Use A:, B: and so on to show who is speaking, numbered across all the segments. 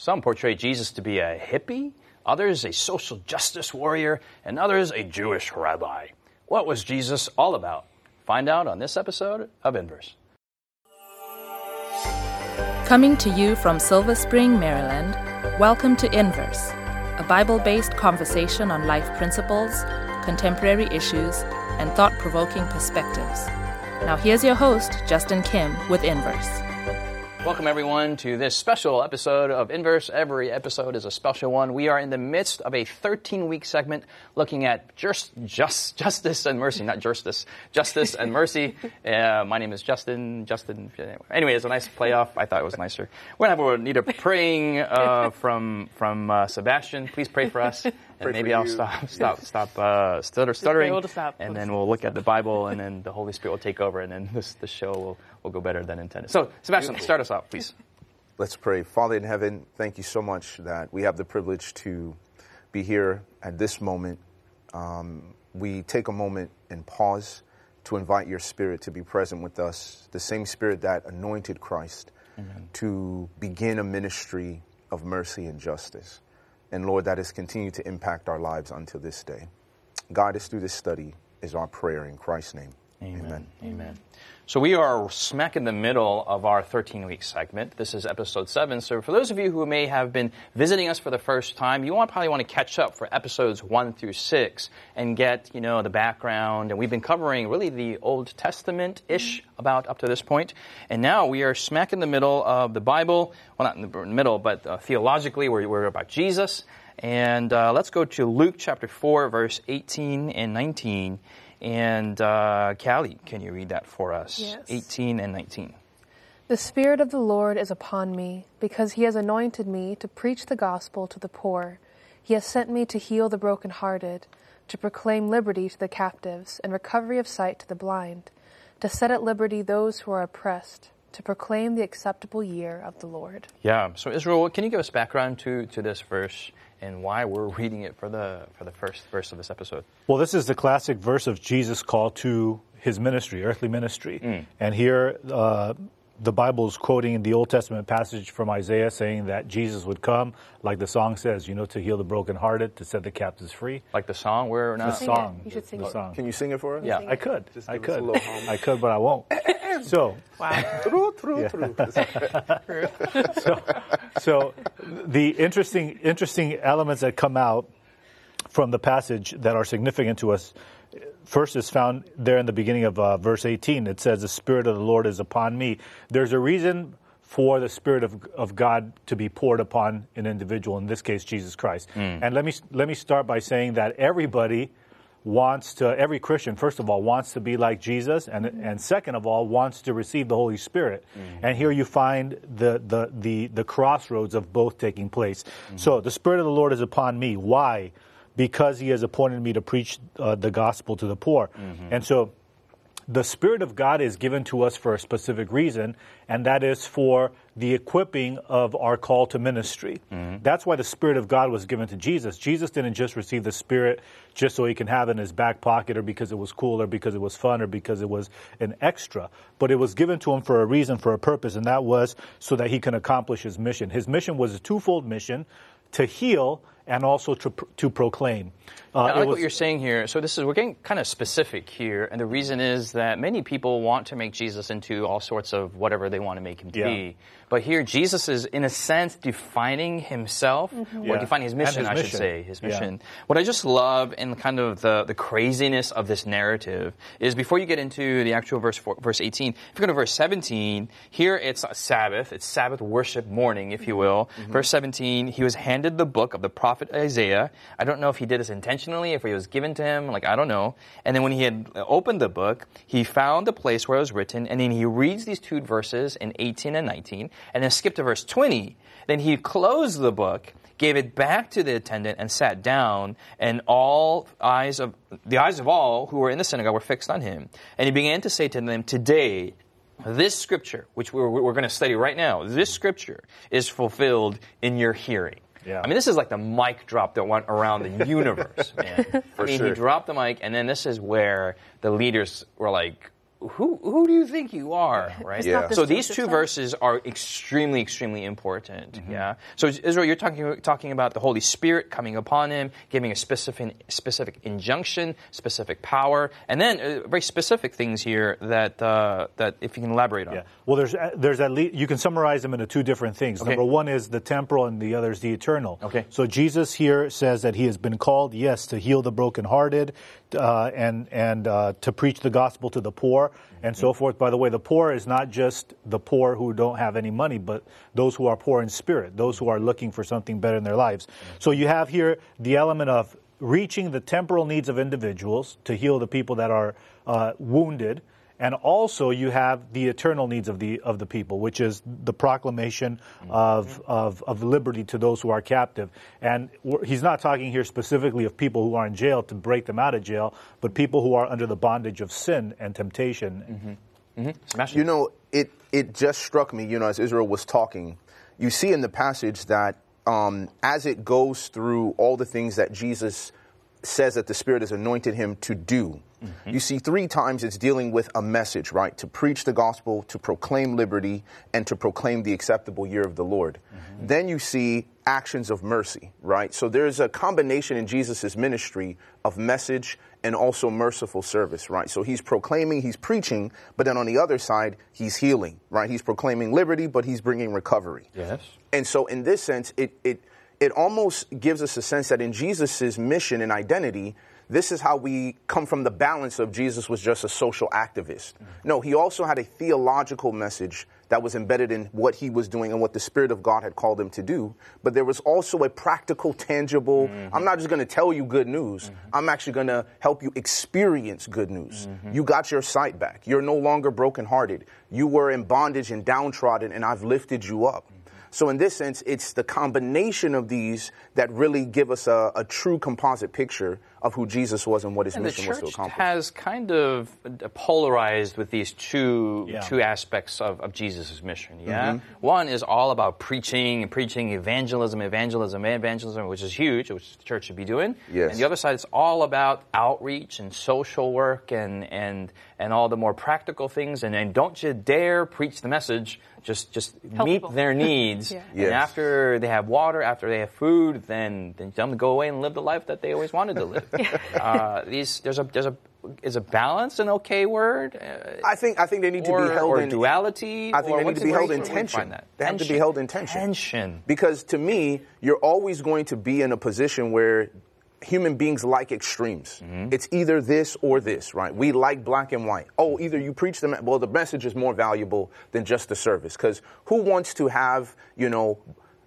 A: Some portray Jesus to be a hippie, others a social justice warrior, and others a Jewish rabbi. What was Jesus all about? Find out on this episode of Inverse.
B: Coming to you from Silver Spring, Maryland, welcome to Inverse, a Bible based conversation on life principles, contemporary issues, and thought provoking perspectives. Now, here's your host, Justin Kim, with Inverse.
A: Welcome, everyone, to this special episode of Inverse. Every episode is a special one. We are in the midst of a 13 week segment looking at just, just, justice and mercy, not justice, justice and mercy. Uh, my name is Justin. Justin. Anyway, it's a nice playoff. I thought it was nicer. We're going to have a need a praying uh, from, from uh, Sebastien. Please pray for us. And maybe I'll stop, stop, stop uh, stutter, stuttering,
C: We'll stop.
A: and
C: We'll
A: then we'll look at the Bible, and then the Holy Spirit will take over, and then this the show will, will go better than intended. So, Sebastien, start us off, please.
D: Let's pray. Father in heaven, thank you so much that we have the privilege to be here at this moment. Um, we take a moment and pause to invite your spirit to be present with us, the same spirit that anointed Christ to begin a ministry of mercy and justice. And Lord, that has continued to impact our lives until this day. Guide us through this study is our prayer in Christ's name. Amen.
A: Amen. So we are smack in the middle of our 13 week segment. This is episode 7. So for those of you who may have been visiting us for the first time, you want, probably want to catch up for episodes 1 through 6 and get, you know, the background. And we've been covering really the Old Testament-ish about up to this point. And now we are smack in the middle of the Bible. Well, not in the middle, but uh, theologically we're, we're about Jesus. And uh, let's go to Luke chapter 4, verse 18 and 19. And uh, Callie, can you read that for us?
C: Yes.
A: 18 and 19.
C: The Spirit of the Lord is upon me, because He has anointed me to preach the gospel to the poor. He has sent me to heal the brokenhearted, to proclaim liberty to the captives, and recovery of sight to the blind, to set at liberty those who are oppressed, to proclaim the acceptable year of the Lord.
A: Yeah. So Israel, can you give us background to, to this verse and why we're reading it for the for the first verse of this episode?
E: Well, this is the classic verse of Jesus' call to his ministry, earthly ministry. And here, uh, the Bible is quoting the Old Testament passage from Isaiah saying that Jesus would come, like the song says, you know, to heal the brokenhearted, to set the captives free.
A: Like the song, we're
E: The
A: not.
C: Sing it.
E: song.
C: You should sing
E: the
C: it.
E: song.
D: Can you sing it for us?
A: Yeah.
E: I could.
D: Just
E: I
D: give us a
E: could.
D: little.
E: I could, but I won't. so, Wow.
D: Through, through, through.
E: so the interesting interesting elements that come out from the passage that are significant to us first is found there in the beginning of uh, verse 18 it says the spirit of the lord is upon me. There's a reason for the spirit of, of god to be poured upon an individual in this case jesus christ. And let me let me start by saying that everybody wants to every christian first of all wants to be like jesus and mm-hmm. and second of all wants to receive the holy spirit. Mm-hmm. And here you find the the the, the crossroads of both taking place. Mm-hmm. So the spirit of the lord is upon me. Why? Because he has appointed me to preach uh, the gospel to the poor. And so the Spirit of God is given to us for a specific reason, and that is for the equipping of our call to ministry. Mm-hmm. That's why the Spirit of God was given to Jesus. Jesus didn't just receive the Spirit just so he can have it in his back pocket or because it was cool or because it was fun or because it was an extra, but it was given to him for a reason, for a purpose, and that was so that he can accomplish his mission. His mission was a twofold mission to heal and also to, to proclaim. Uh,
A: I like
E: was-
A: what you're saying here. So this is we're getting kind of specific here, and the reason is that many people want to make Jesus into all sorts of whatever they want to make him to
E: Yeah.
A: be. But here, Jesus is in a sense defining himself, mm-hmm. or
E: Yeah.
A: defining his mission,
E: his
A: I should say, his
E: Yeah.
A: mission. What I just love in kind of the, the craziness of this narrative is before you get into the actual verse four, verse 18, if you go to verse 17, here it's a Sabbath, it's Sabbath worship morning, if you mm-hmm. will. Mm-hmm. Verse 17, he was handed the book of the prophet Isaiah. I don't know if he did this intentionally, if it was given to him, like I don't know. And then when he had opened the book, he found the place where it was written, and then he reads these two verses in 18 and 19, and then skipped to verse 20. Then he closed the book, gave it back to the attendant, and sat down. And all eyes of the eyes of all who were in the synagogue were fixed on him. And he began to say to them, "Today." This scripture, which we're, we're going to study right now, this scripture is fulfilled in your hearing.
E: Yeah.
A: I mean, this is like the mic drop that went around the universe, man. I mean, he dropped the mic, and then this is where the leaders were like, who who do you think you are, right?
D: Yeah.
A: So these two
C: son.
A: verses are extremely, extremely important.
D: Mm-hmm.
A: Yeah. So Israel, you're talking talking about the Holy Spirit coming upon him, giving a specific specific injunction, specific power, and then uh, very specific things here that uh, that if you can elaborate on.
E: Yeah. Well, there's there's at least you can summarize them into two different things.
A: Okay.
E: Number one is the temporal, and the other is the eternal.
A: Okay.
E: So Jesus here says that he has been called, yes, to heal the brokenhearted, uh, and and uh, to preach the gospel to the poor, and so forth. By the way, the poor is not just the poor who don't have any money, but those who are poor in spirit, those who are looking for something better in their lives. So you have here the element of reaching the temporal needs of individuals to heal the people that are uh, wounded. And also, you have the eternal needs of the of the people, which is the proclamation of, of, of liberty to those who are captive. And he's not talking here specifically of people who are in jail to break them out of jail, but people who are under the bondage of sin and temptation.
A: Sebastien?
D: You know, it it just struck me, you know, as Israel was talking, you see in the passage that um, as it goes through all the things that Jesus says that the Spirit has anointed him to do, mm-hmm. you see three times it's dealing with a message, right? To preach the gospel, to proclaim liberty, and to proclaim the acceptable year of the Lord. Mm-hmm. Then you see actions of mercy, right? So there's a combination in Jesus' ministry of message and also merciful service, right? So he's proclaiming, he's preaching, but then on the other side, he's healing, right? He's proclaiming liberty, but he's bringing recovery.
A: Yes.
D: And so in this sense, it, it, it almost gives us a sense that in Jesus' mission and identity, this is how we come from the balance of Jesus was just a social activist. No, he also had a theological message that was embedded in what he was doing and what the Spirit of God had called him to do. But there was also a practical, tangible, mm-hmm. I'm not just going to tell you good news. Mm-hmm. I'm actually going to help you experience good news. Mm-hmm. You got your sight back. You're no longer brokenhearted. You were in bondage and downtrodden, and I've lifted you up. So in this sense, it's the combination of these that really give us a, a true composite picture of who Jesus was and what his
A: And
D: mission was to
A: church
D: accomplish.
A: has kind of polarized with these two
E: Yeah.
A: two aspects of, of Jesus' mission. Yeah,
D: Mm-hmm.
A: one is all about preaching and preaching evangelism, evangelism, evangelism, which is huge, which the church should be doing.
D: Yes.
A: And the other side is all about outreach and social work and and and all the more practical things. And, and don't you dare preach the message. Just just
C: Help
A: meet
C: people.
A: their needs.
C: Yeah.
A: And after they have water, after they have food, then then tell them to go away and live the life that they always wanted to live. uh, these there's a there's a is a balance an okay word? Uh,
D: I think I think they need to be held
A: or
D: in
A: duality.
D: I think
A: or
D: they need to be held in tension. They have to be held in tension.
A: Tension.
D: Because to me, you're always going to be in a position where human beings like extremes.
A: Mm-hmm.
D: It's either this or this, right? We like black and white. Oh, either you preach them, well, the message is more valuable than just the service. Because who wants to have, you know,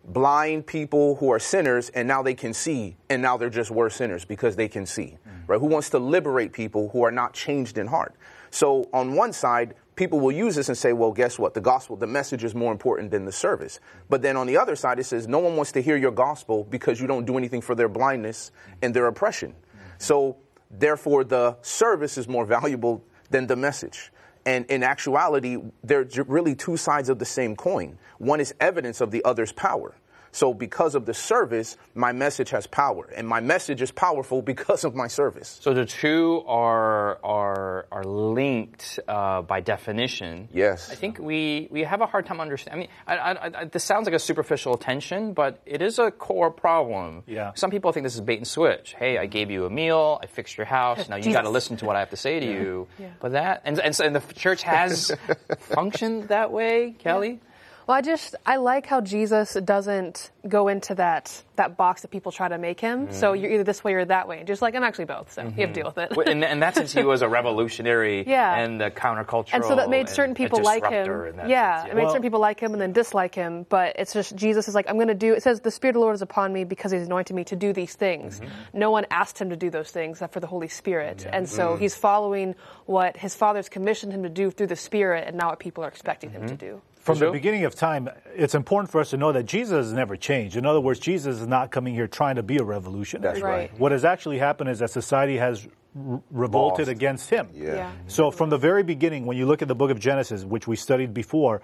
D: blind people who are sinners and now they can see and now they're just worse sinners because they can see, mm. right? Who wants to liberate people who are not changed in heart? So on one side, people will use this and say, well, guess what? The gospel, the message is more important than the service. But then on the other side, it says no one wants to hear your gospel because you don't do anything for their blindness and their oppression. Mm. So therefore, the service is more valuable than the message. And in actuality, they're really two sides of the same coin. One is evidence of the other's power. So because of the service, my message has power, and my message is powerful because of my service.
A: So the two are are are linked uh, by definition.
D: Yes.
A: I think we we have a hard time understanding. I mean, I, I, I, this sounds like a superficial tension, but it is a core problem.
E: Yeah.
A: Some people think this is bait and switch. Hey, I gave you a meal, I fixed your house. Now you got to listen to what I have to say to you.
C: Yeah.
A: But that and and, so, and the church has functioned that way, Callie.
C: Well, I just I like how Jesus doesn't go into that that box that people try to make him. So you're either this way or that way. Just like I'm actually both, so you have to deal with it.
A: Well, in, in that sense, he was a revolutionary
C: Yeah.
A: and a countercultural.
C: and so that made certain people like him.
A: disruptor in
C: Yeah,
A: sense,
C: it made
E: Well-
C: certain people like him and then dislike him. But it's just Jesus is like, I'm going to do. It says the Spirit of the Lord is upon me because He's anointed me to do these things.
A: Mm-hmm.
C: No one asked him to do those things except for the Holy Spirit, and
A: Mm-hmm.
C: so he's following what his Father's commissioned him to do through the Spirit, and not what people are expecting him
A: Mm-hmm.
C: to do.
E: From the beginning of time, it's important for us to know that Jesus has never changed. In other words, Jesus is not coming here trying to be a revolutionary.
D: That's
C: right.
E: What has actually happened is that society has revolted
D: Lost.
E: against him.
D: Yeah.
C: Yeah.
E: So from the very beginning, when you look at the book of Genesis, which we studied before,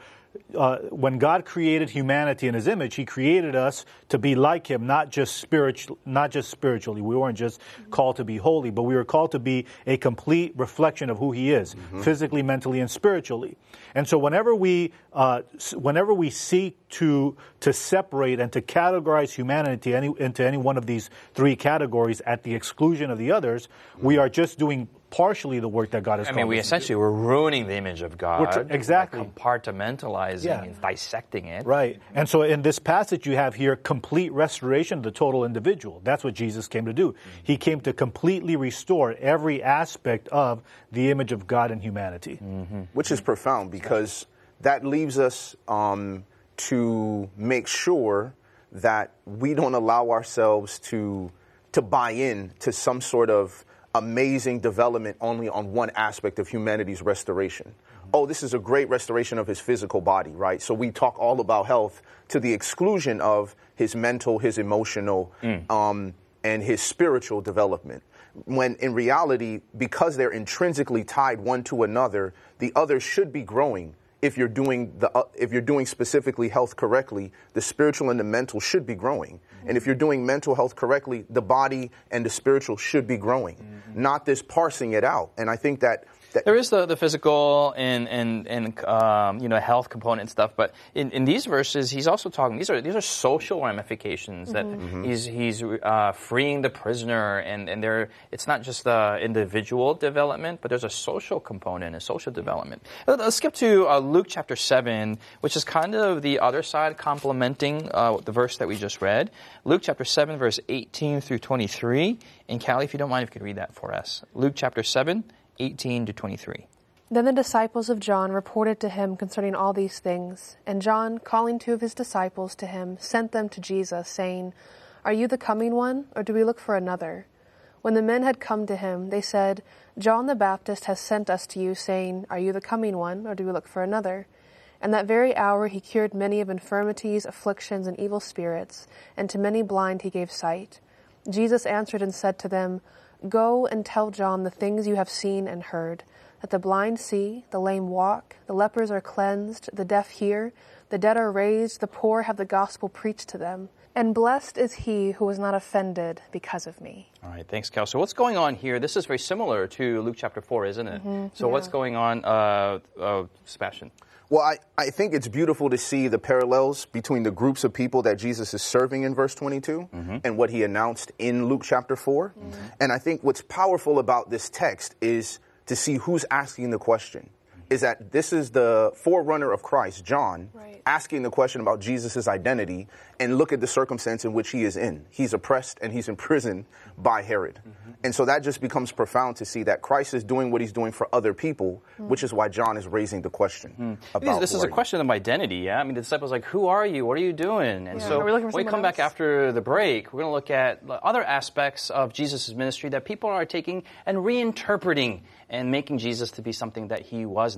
E: uh, when God created humanity in His image, He created us to be like Him, not just spiritual, not just spiritually. We weren't just called to be holy, but we were called to be a complete reflection of who He is, physically, mentally, and spiritually. And so, whenever we, uh, whenever we seek to to separate and to categorize humanity any, into any one of these three categories at the exclusion of the others, we are just doing partially the work that God has
A: I mean, we
E: us to do.
A: essentially we're ruining the image of God.
E: We're tr- exactly.
A: compartmentalizing
E: Yeah.
A: and dissecting it.
E: Right. And so in this passage, you have here complete restoration of the total individual. That's what Jesus came to do. He came to completely restore every aspect of the image of God in humanity.
D: which is profound because that leaves us um, to make sure that we don't allow ourselves to to buy in to some sort of amazing development only on one aspect of humanity's restoration. Oh, this is a great restoration of his physical body, right? So we talk all about health to the exclusion of his mental, his emotional, um, and his spiritual development. When in reality, because they're intrinsically tied one to another, the other should be growing. If you're doing the, uh, if you're doing specifically health correctly, the spiritual and the mental should be growing. And if you're doing mental health correctly, the body and the spiritual should be growing, mm-hmm. not this parsing it out. And I think that, that
A: There is the, the physical and and and um, you know health component and stuff, but in, in these verses, he's also talking. These are these are social ramifications that he's he's uh, freeing the prisoner, and and there it's not just the individual development, but there's a social component, a social development. Uh, Let's skip to uh, Luke chapter seven, which is kind of the other side, complementing uh, the verse that we just read. Luke chapter seven, verse eighteen through twenty three. And Callie, if you don't mind, if you could read that for us. Luke chapter seven. 18 to 23.
C: Then the disciples of John reported to him concerning all these things. And John, calling two of his disciples to him, sent them to Jesus, saying, Are you the coming one, or do we look for another? When the men had come to him, they said, John the Baptist has sent us to you, saying, Are you the coming one, or do we look for another? And that very hour he cured many of infirmities, afflictions, and evil spirits, and to many blind he gave sight. Jesus answered and said to them, Go and tell John the things you have seen and heard that the blind see, the lame walk, the lepers are cleansed, the deaf hear, the dead are raised, the poor have the gospel preached to them. And blessed is he who was not offended because of me.
A: All right, thanks, Cal. So what's going on here? This is very similar to Luke chapter 4, isn't it? so what's going on, uh, uh, Sebastien?
D: Well, I, I think it's beautiful to see the parallels between the groups of people that Jesus is serving in verse 22 mm-hmm. and what he announced in Luke chapter 4. Mm-hmm. And I think what's powerful about this text is to see who's asking the question. Is that this is the forerunner of Christ, John,
C: Right.
D: asking the question about Jesus' identity, and look at the circumstance in which he is in. He's oppressed and he's imprisoned by Herod. Mm-hmm. And so that just becomes profound to see that Christ is doing what he's doing for other people, mm. which is why John is raising the question mm. about
A: this is a
D: are you?
A: question of identity, yeah? I mean, the disciples are like, who are you? What are you doing? And
C: Yeah.
A: so
C: we
A: when we
C: someone
A: come back after the break, we're going to look at other aspects of Jesus' ministry that people are taking and reinterpreting and making Jesus to be something that he was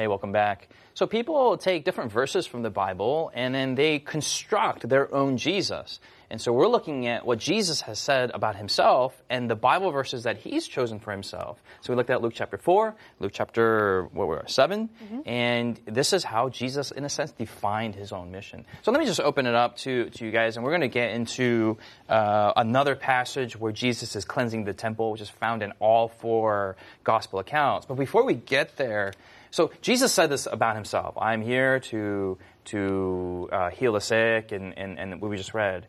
A: Hey, welcome back. So people take different verses from the Bible and then they construct their own Jesus. And so we're looking at what Jesus has said about himself and the Bible verses that he's chosen for himself. So we looked at Luke chapter 4, Luke chapter what were 7, and this is how Jesus in a sense defined his own mission. So let me just open it up to, to you guys and we're going to get into uh, another passage where Jesus is cleansing the temple, which is found in all four gospel accounts. But before we get there, so Jesus said this about himself. I'm here to to uh, heal the sick, and, and, and what we just read.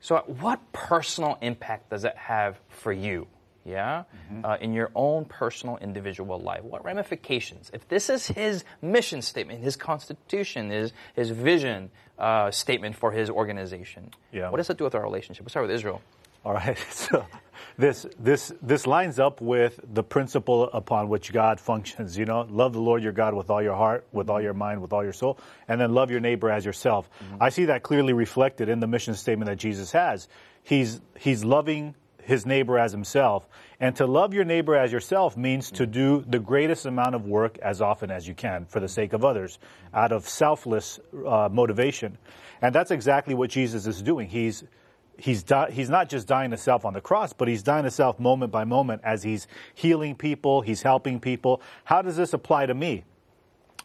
A: So, what personal impact does it have for you? Yeah, uh, in your own personal individual life, what ramifications? If this is his mission statement, his constitution, his his vision uh, statement for his organization,
E: Yeah.
A: what does that do with our relationship? We'll start with Israel.
E: All right. So this this this lines up with the principle upon which God functions. You know, love the Lord your God with all your heart, with all mm-hmm. your mind, with all your soul, and then love your neighbor as yourself. Mm-hmm. I see that clearly reflected in the mission statement that Jesus has. He's he's loving his neighbor as himself. And to love your neighbor as yourself means to mm-hmm. do the greatest amount of work as often as you can for the sake of others, out of selfless uh, motivation. And that's exactly what Jesus is doing. He's he's di- he's not just dying to self on the cross, but he's dying to self moment by moment as he's healing people, he's helping people. How does this apply to me?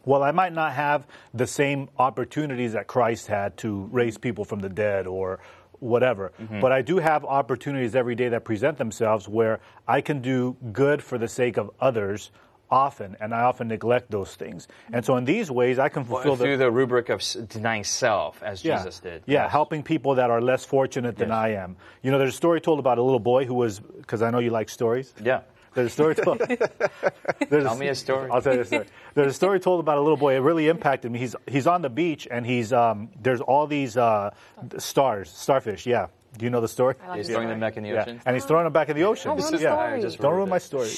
E: Well, I might not have the same opportunities that Christ had to raise people from the dead or whatever, mm-hmm. but I do have opportunities every day that present themselves where I can do good for the sake of others often, and I often neglect those things. And so, in these ways, I can fulfill the
A: through the rubric of denying self, as
E: yeah.
A: Jesus did.
E: Yeah,
A: Yes.
E: helping people that are less fortunate than
A: Yes.
E: I am. You know, there's a story told about a little boy who was, because I know you like stories.
A: Yeah.
E: There's a story told. there's
A: Tell me a story.
E: I'll tell you a story. There's a story told about a little boy. It really impacted me. He's he's on the beach and he's um, there's all these uh, stars, starfish. Yeah, do you know the story?
A: He's throwing them back in the
E: Yeah,
A: ocean.
E: and he's throwing them back in the ocean.
C: Oh, Don't ruin
E: yeah.
C: story.
A: Just
E: Don't ruin my story.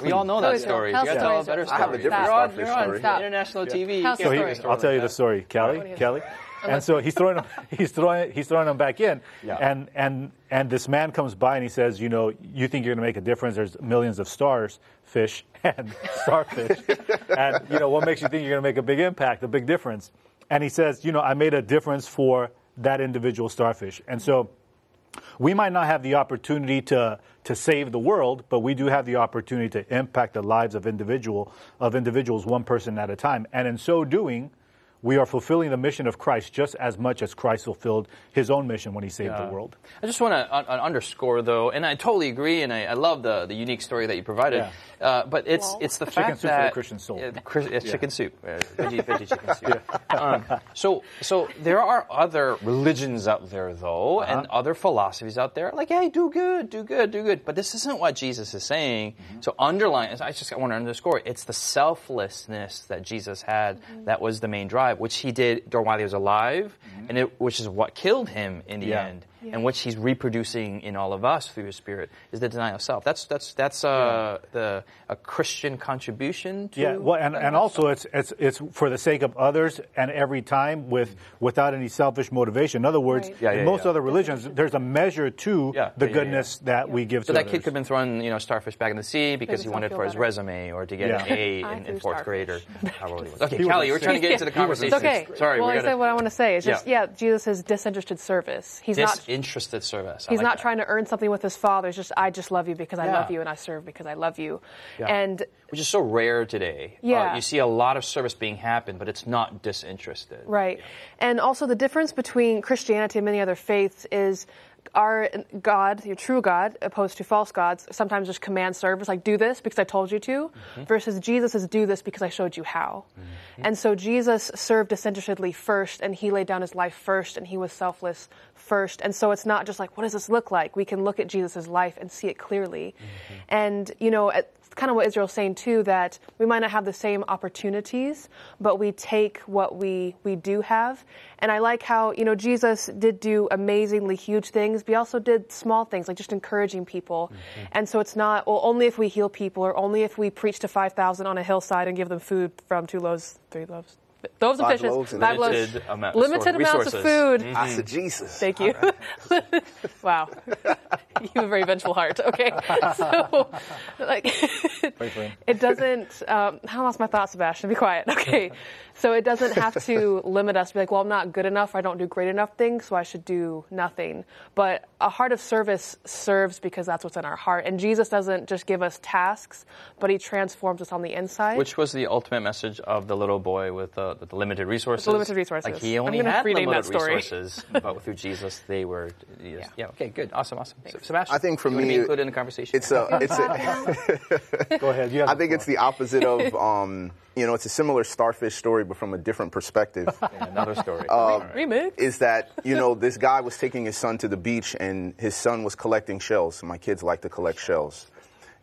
A: We all know that
C: us-
A: story.
C: tell
A: you gotta
C: us
A: tell a
C: stories.
A: better
C: I
D: have a different
A: You're on,
D: starfish
A: you're on
D: story.
C: Stop.
A: international TV.
C: Tell
E: So he,
C: story.
A: story
E: I'll tell you the story, Callie. Callie. And so he's throwing them, he's throwing he's throwing them back in,
A: Yeah.
E: and and and this man comes by and he says, you know, you think you're going to make a difference? There's millions of stars, fish, and starfish, and you know what makes you think you're going to make a big impact, a big difference? And he says, you know, I made a difference for that individual starfish, and so we might not have the opportunity to to save the world, but we do have the opportunity to impact the lives of individual of individuals one person at a time. And in so doing, we are fulfilling the mission of Christ just as much as Christ fulfilled his own mission when he saved the world.
A: I just want to un- un- underscore, though, and I totally agree, and I, I love the, the unique story that you provided.
E: Yeah.
A: Uh, but it's
C: Well-
A: it's the
E: Chicken
A: fact
E: soup for the
A: that
E: Christian soul.
A: Yeah, Chris- it's chicken soup, uh, veggie, veggie chicken soup. um, so so there are other religions out there, though,
E: Uh-huh.
A: and other philosophies out there, like hey, do good, do good, do good. But this isn't what Jesus is saying.
E: Mm-hmm.
A: So underline, I just want to underscore, it's the selflessness that Jesus had that was the main drive, which he did during while he was alive, and it, which is what killed him in the
E: Mm-hmm. Yeah.
A: end and which he's reproducing in all of us through his spirit is the denial of self. That's that's that's uh, the a Christian contribution to.
E: Yeah, well, and, and also it's, it's it's for the sake of others and every time with without any selfish motivation. In other words,
C: Right.
A: Yeah,
E: in
A: yeah,
E: most
A: yeah.
E: other religions, there's a measure to
A: Yeah,
E: the
A: yeah, yeah,
E: goodness that we give to the
A: so
E: to
A: that
E: others.
A: kid could have been thrown, you know, starfish back in the sea because he wanted
C: feel
A: for his
C: better.
A: resume or to get
E: Yeah.
A: an A in, in fourth grade or
C: starfish.
A: however it was. Okay,
E: He
A: Callie,
E: a
A: we're trying to get into the conversation.
C: It's okay.
A: Sorry,
C: well,
A: we
C: I said what I want to say. It's just,
A: Yeah.
C: yeah, Jesus is disinterested service. He's not
A: disinterested service. I
C: He's
A: like
C: not
A: that.
C: trying to earn something with his father. It's just I just love you because I
A: Yeah.
C: love you and I serve because I love you.
A: Yeah.
C: And
A: which is so rare today. Uh,
C: Yeah.
A: you see a lot of service being happened, but it's not disinterested.
C: right. And also the difference between Christianity and many other faiths is our God, your true God, opposed to false gods, sometimes just command service, like do this because I told you to,
A: Mm-hmm.
C: versus Jesus is do this because I showed you how. And so Jesus served disinterestedly first, and he laid down his life first, and he was selfless first. And so it's not just like, what does this look like? We can look at Jesus' life and see it clearly.
A: Mm-hmm.
C: And, you know, it's kind of what Israel's saying too, that we might not have the same opportunities, but we take what we, we do have. And I like how, you know, Jesus did do amazingly huge things, but he also did small things, like just encouraging people. Mm-hmm. And so it's not, well, only if we heal people or only if we preach to 5,000 on a hillside and give them food from two loaves, three loaves. Loaves and
D: Five
C: fishes.
D: loaves and
C: five
A: Limited
C: loaves.
A: amount-
C: limited
A: store-
C: amounts of
A: resources.
C: food. Mm-hmm.
D: I said Jesus.
C: Thank you. wow. you have a very vengeful heart. Okay. So, like, it doesn't, um, I lost my thought, Sebastien. Be quiet. Okay. So it doesn't have to limit us to be like, well, I'm not good enough. I don't do great enough things, so I should do nothing. But a heart of service serves because that's what's in our heart. And Jesus doesn't just give us tasks, but he transforms us on the inside.
A: Which was the ultimate message of the little boy with uh, the limited resources.
C: limited resources.
A: Like he only had limited
C: that story.
A: resources, but through Jesus, they were. Yes. Yeah. Okay. Good. Awesome. Awesome. So, Sebastien,
D: I think for
A: you want to
D: me,
A: be included in the conversation.
D: It's a, it's a,
E: Go ahead. You have
D: I
E: the
D: think it's the opposite of, um, you know, it's a similar starfish story, but from a different perspective.
A: another story.
D: Um,
C: Remix.
D: is that you know this guy was taking his son to the beach and his son was collecting shells. My kids like to collect shells.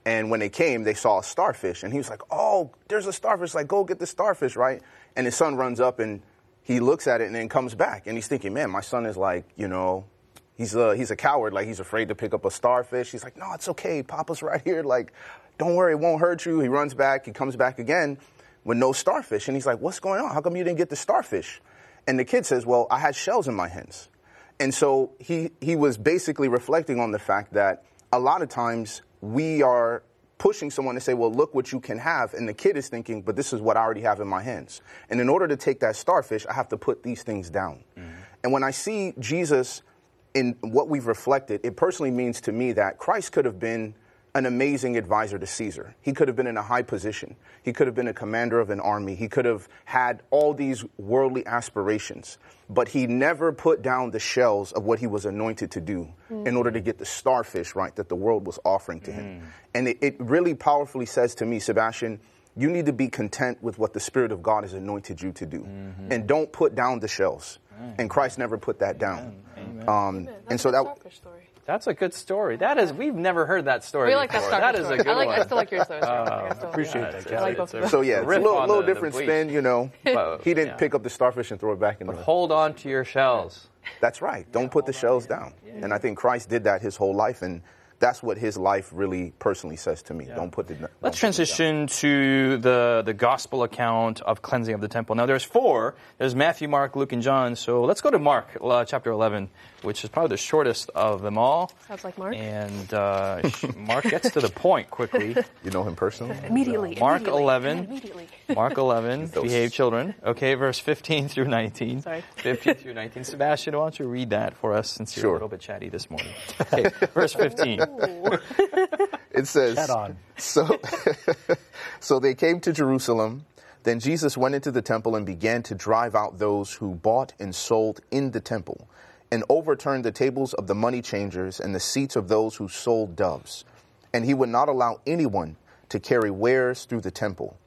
D: And when they came, they saw a starfish, and he was like, "Oh, there's a starfish! Like, go get the starfish, right?" And his son runs up and he looks at it and then comes back, and he's thinking, "Man, my son is like, you know, He's a, he's a coward. Like he's afraid to pick up a starfish. He's like, no, it's okay. Papa's right here. Like, don't worry, it won't hurt you. He runs back. He comes back again with no starfish. And he's like, what's going on? How come you didn't get the starfish? And the kid says, well, I had shells in my hands. And so he, he was basically reflecting on the fact that a lot of times we are pushing someone to say, well, look what you can have. And the kid is thinking, but this is what I already have in my hands. And in order to take that starfish, I have to put these things down. Mm-hmm. And when I see Jesus in what we've reflected, it personally means to me that Christ could have been an amazing advisor to Caesar. He could have been in a high position. He could have been a commander of an army. He could have had all these worldly aspirations. But he never put down the shells of what he was anointed to do mm. in order to get the starfish right that the world was offering to mm. him. And it, it really powerfully says to me, Sebastien, you need to be content with what the Spirit of God has anointed you to do. Mm-hmm. And don't put down the shells. And Christ never put that down.
C: Amen. Um,
D: and so that.
A: That's a good story. That is, we've never heard that story.
C: We like
A: before.
C: that,
A: that is
C: story.
A: a good
C: I like,
A: one.
C: I still like your story. Uh,
E: I appreciate that.
C: I like
D: So yeah, it's a little, little
A: the,
D: different
A: the
D: spin, you know.
A: But,
D: he didn't
A: yeah.
D: pick up the starfish and throw it back in
A: but
D: the.
A: hold on to your shells.
D: That's right. Don't put the shells down. And I think Christ did that his whole life, and that's what his life really personally says to me. Don't put the. don't
A: Let's
D: put it
A: transition to the, the gospel account of cleansing of the temple. Now, there's four. There's Matthew, Mark, Luke, and John. So let's go to Mark, uh, chapter 11, which is probably the shortest of them all.
C: Sounds like Mark.
A: And uh, Mark gets to the point quickly.
D: You know him personally.
C: Immediately.
A: Mark
C: immediately.
A: 11.
C: Immediately.
A: Mark 11, behave children. Okay, verse 15 through 19.
C: Sorry.
A: 15 through 19. Sebastien, why don't you read that for us since you're
D: Sure.
A: a little bit chatty this morning? Okay, verse 15.
D: It says,
E: Head on.
D: So, so they came to Jerusalem. Then Jesus went into the temple and began to drive out those who bought and sold in the temple, and overturned the tables of the money changers and the seats of those who sold doves. And he would not allow anyone to carry wares through the temple.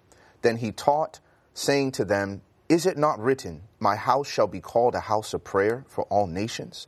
D: Then he taught, saying to them, Is it not written, My house shall be called a house of prayer for all nations?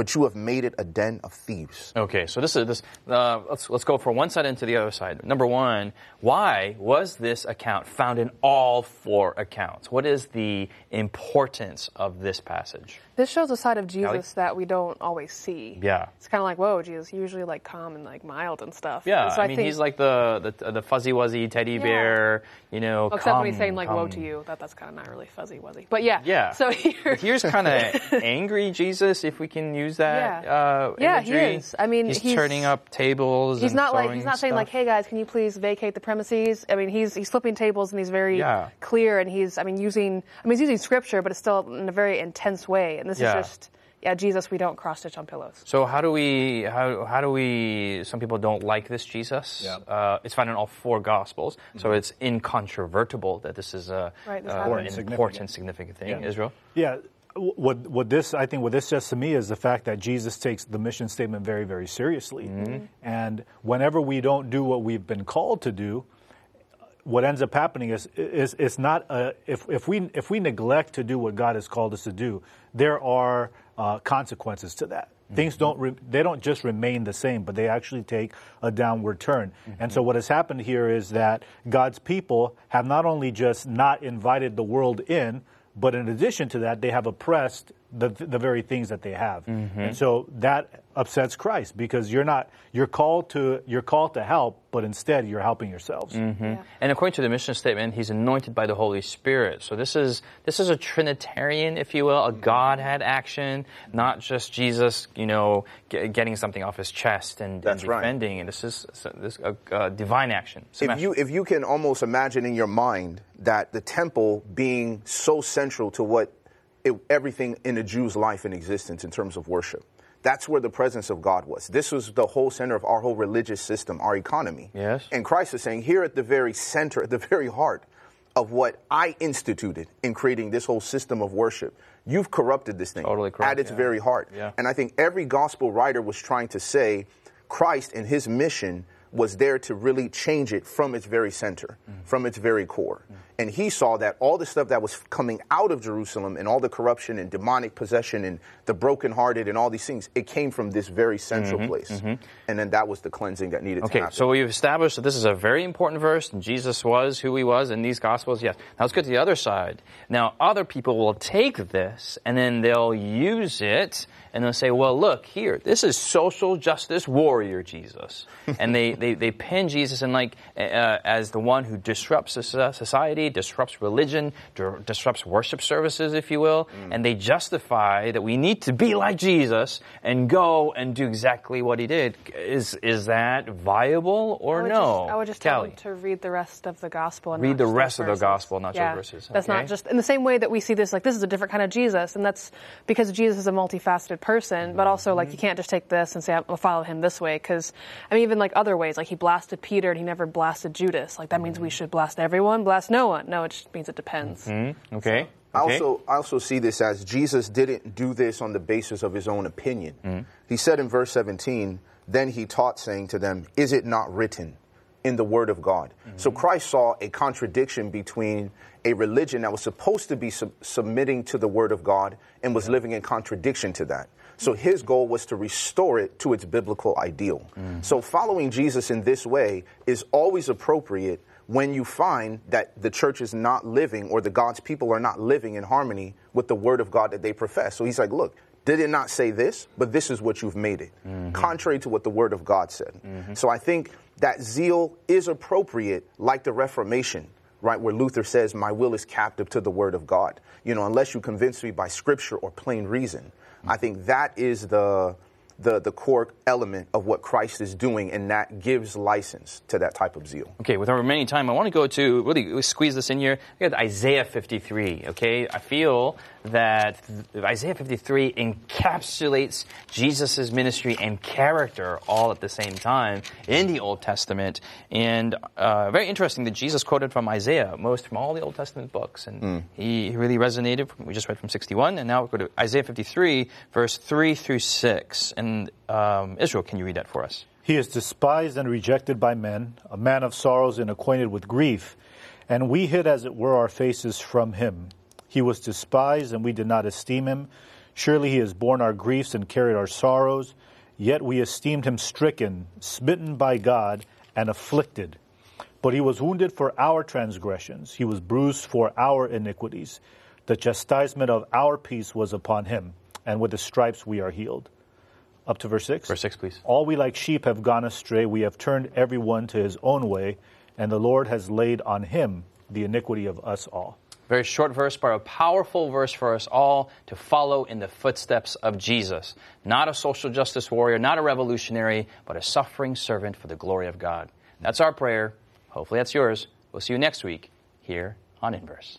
D: But you have made it a den of thieves.
A: Okay, so this is this. Uh, let's let's go from one side into the other side. Number one, why was this account found in all four accounts? What is the importance of this passage?
C: This shows a side of Jesus
A: Allie?
C: that we don't always see.
A: Yeah.
C: It's kind of like, whoa, Jesus, usually like calm and like mild and stuff.
A: Yeah,
C: And so
A: I mean
C: think,
A: he's like the the, the fuzzy wuzzy teddy
C: Yeah.
A: bear, you know.
C: Well, except when he's saying like, woe to you. That that's kind of not really fuzzy wuzzy. But yeah.
A: Yeah.
C: So here.
A: Here's kind of angry Jesus, if we can use that.
C: Yeah.
A: Uh,
C: Yeah, he is. I mean,
A: he's,
C: he's-
A: turning up tables.
C: He's
A: and
C: not like he's not saying like, "Hey guys, can you please vacate the premises?" I mean, he's he's flipping tables and he's very
A: Yeah.
C: clear and he's I mean using I mean he's using scripture, but it's still in a very intense way. And this
A: Yeah.
C: is just yeah, Jesus, we don't cross stitch on pillows.
A: So how do we how how do we? Some people don't like this Jesus.
E: Yeah.
A: Uh, it's found in all four Gospels, so it's incontrovertible that this is a
C: Right, this
A: uh, an important, significant thing.
E: Yeah.
A: Israel.
E: Yeah. What, what this, I think, what this says to me is the fact that Jesus takes the mission statement very, very seriously. Mm-hmm. And whenever we don't do what we've been called to do, what ends up happening is, is, is not, a, if, if, we, if we neglect to do what God has called us to do, there are uh, consequences to that. Mm-hmm. Things don't, re- they don't just remain the same, but they actually take a downward turn. And mm-hmm. so what has happened here is that God's people have not only just not invited the world in, but in addition to that, they have oppressed the, the very things that they have. Mm-hmm. And so that upsets Christ because you're not, you're called to, you're called to help, but instead you're helping yourselves. Mm-hmm.
C: Yeah.
A: And according to the mission statement, he's anointed by the Holy Spirit. So this is this is a Trinitarian, if you will, a Godhead action, not just Jesus, you know, ge- getting something off his chest and, and
D: That's right.
A: defending. And this is this a, a divine action.
D: So if
A: Sebastien.
D: you if you can almost imagine in your mind that the temple being so central to what it, everything in a Jew's life and existence in terms of worship. That's where the presence of God was. This was the whole center of our whole religious system, our economy.
A: Yes.
D: And Christ is saying, here at the very center, at the very heart of what I instituted in creating this whole system of worship, you've corrupted this thing
A: Totally corrupt,
D: at its
A: yeah.
D: very heart.
A: Yeah.
D: And I think every gospel writer was trying to say Christ and his mission was there to really change it from its very center,
A: Mm-hmm.
D: from its very core. And he saw that all the stuff that was coming out of Jerusalem and all the corruption and demonic possession and the brokenhearted and all these things, it came from this very central
A: Mm-hmm,
D: place. And then that was the cleansing that needed to
A: Okay,
D: happen.
A: so we've established that this is a very important verse, and Jesus was who he was in these Gospels. Yes. Now let's get to the other side. Now, other people will take this and then they'll use it and they'll say, well, look, here, this is social justice warrior Jesus. and they, they, they pin Jesus in like, uh, as the one who disrupts society, disrupts religion, dir- disrupts worship services, if you will, and they justify that we need to be like Jesus and go and do exactly what he did. Is, is that viable or
C: I
A: no?
C: Just, I would just tell
A: Callie.
C: them to read the rest of the gospel. And
A: Read
C: not
A: the
C: just those
A: rest of the gospel, not just
C: yeah.
A: verses,
C: That's
A: okay?
C: not just in the same way that we see this. Like this is a different kind of Jesus, and that's because Jesus is a multifaceted person. But also, like you
A: Mm-hmm.
C: can't just take this and say I'll follow him this way. Because I mean, even like other ways, like he blasted Peter and he never blasted Judas. Like that means we should blast everyone, blast no one. No, it just means it depends.
A: Mm-hmm. Okay.
D: I
A: okay.
D: also, I also see this as Jesus didn't do this on the basis of his own opinion.
A: Mm-hmm.
D: He said in verse 17, Then he taught, saying to them, Is it not written in the Word of God?
A: Mm-hmm.
D: So Christ saw a contradiction between a religion that was supposed to be sub- submitting to the Word of God and was living in contradiction to that. So his goal was to restore it to its biblical ideal.
A: Mm-hmm.
D: So following Jesus in this way is always appropriate when you find that the church is not living or the God's people are not living in harmony with the word of God that they profess. So he's like, look, did it not say this? But this is what you've made it, mm-hmm. contrary to what the word of God said. Mm-hmm. So I think that zeal is appropriate, like the Reformation, right? Where Luther says, my will is captive to the word of God. You know, unless you convince me by scripture or plain reason. I mm-hmm. think that is the the, the core element of what Christ is doing, and that gives license to that type of zeal.
A: Okay, with our remaining time, I want to go to really squeeze this in here. We got Isaiah 53. Okay, I feel that Isaiah 53 encapsulates Jesus' ministry and character all at the same time in the Old Testament. And uh, very interesting that Jesus quoted from Isaiah most from all the Old Testament books, and he he really resonated. From, we just read from 61, and now we go to Isaiah 53, verse 3 through 6. And um, Israel, can you read that for us?
E: He is despised and rejected by men, a man of sorrows and acquainted with grief. And we hid, as it were, our faces from him. He was despised, and we did not esteem him. Surely he has borne our griefs and carried our sorrows. Yet we esteemed him stricken, smitten by God, and afflicted. But he was wounded for our transgressions, he was bruised for our iniquities. The chastisement of our peace was upon him, and with the stripes we are healed. Up to verse 6.
A: Verse 6, please.
E: All we like sheep have gone astray. We have turned everyone to his own way, and the Lord has laid on him the iniquity of us all.
A: Very short verse, but a powerful verse for us all to follow in the footsteps of Jesus. Not a social justice warrior, not a revolutionary, but a suffering servant for the glory of God. That's our prayer. Hopefully that's yours. We'll see you next week here on Inverse.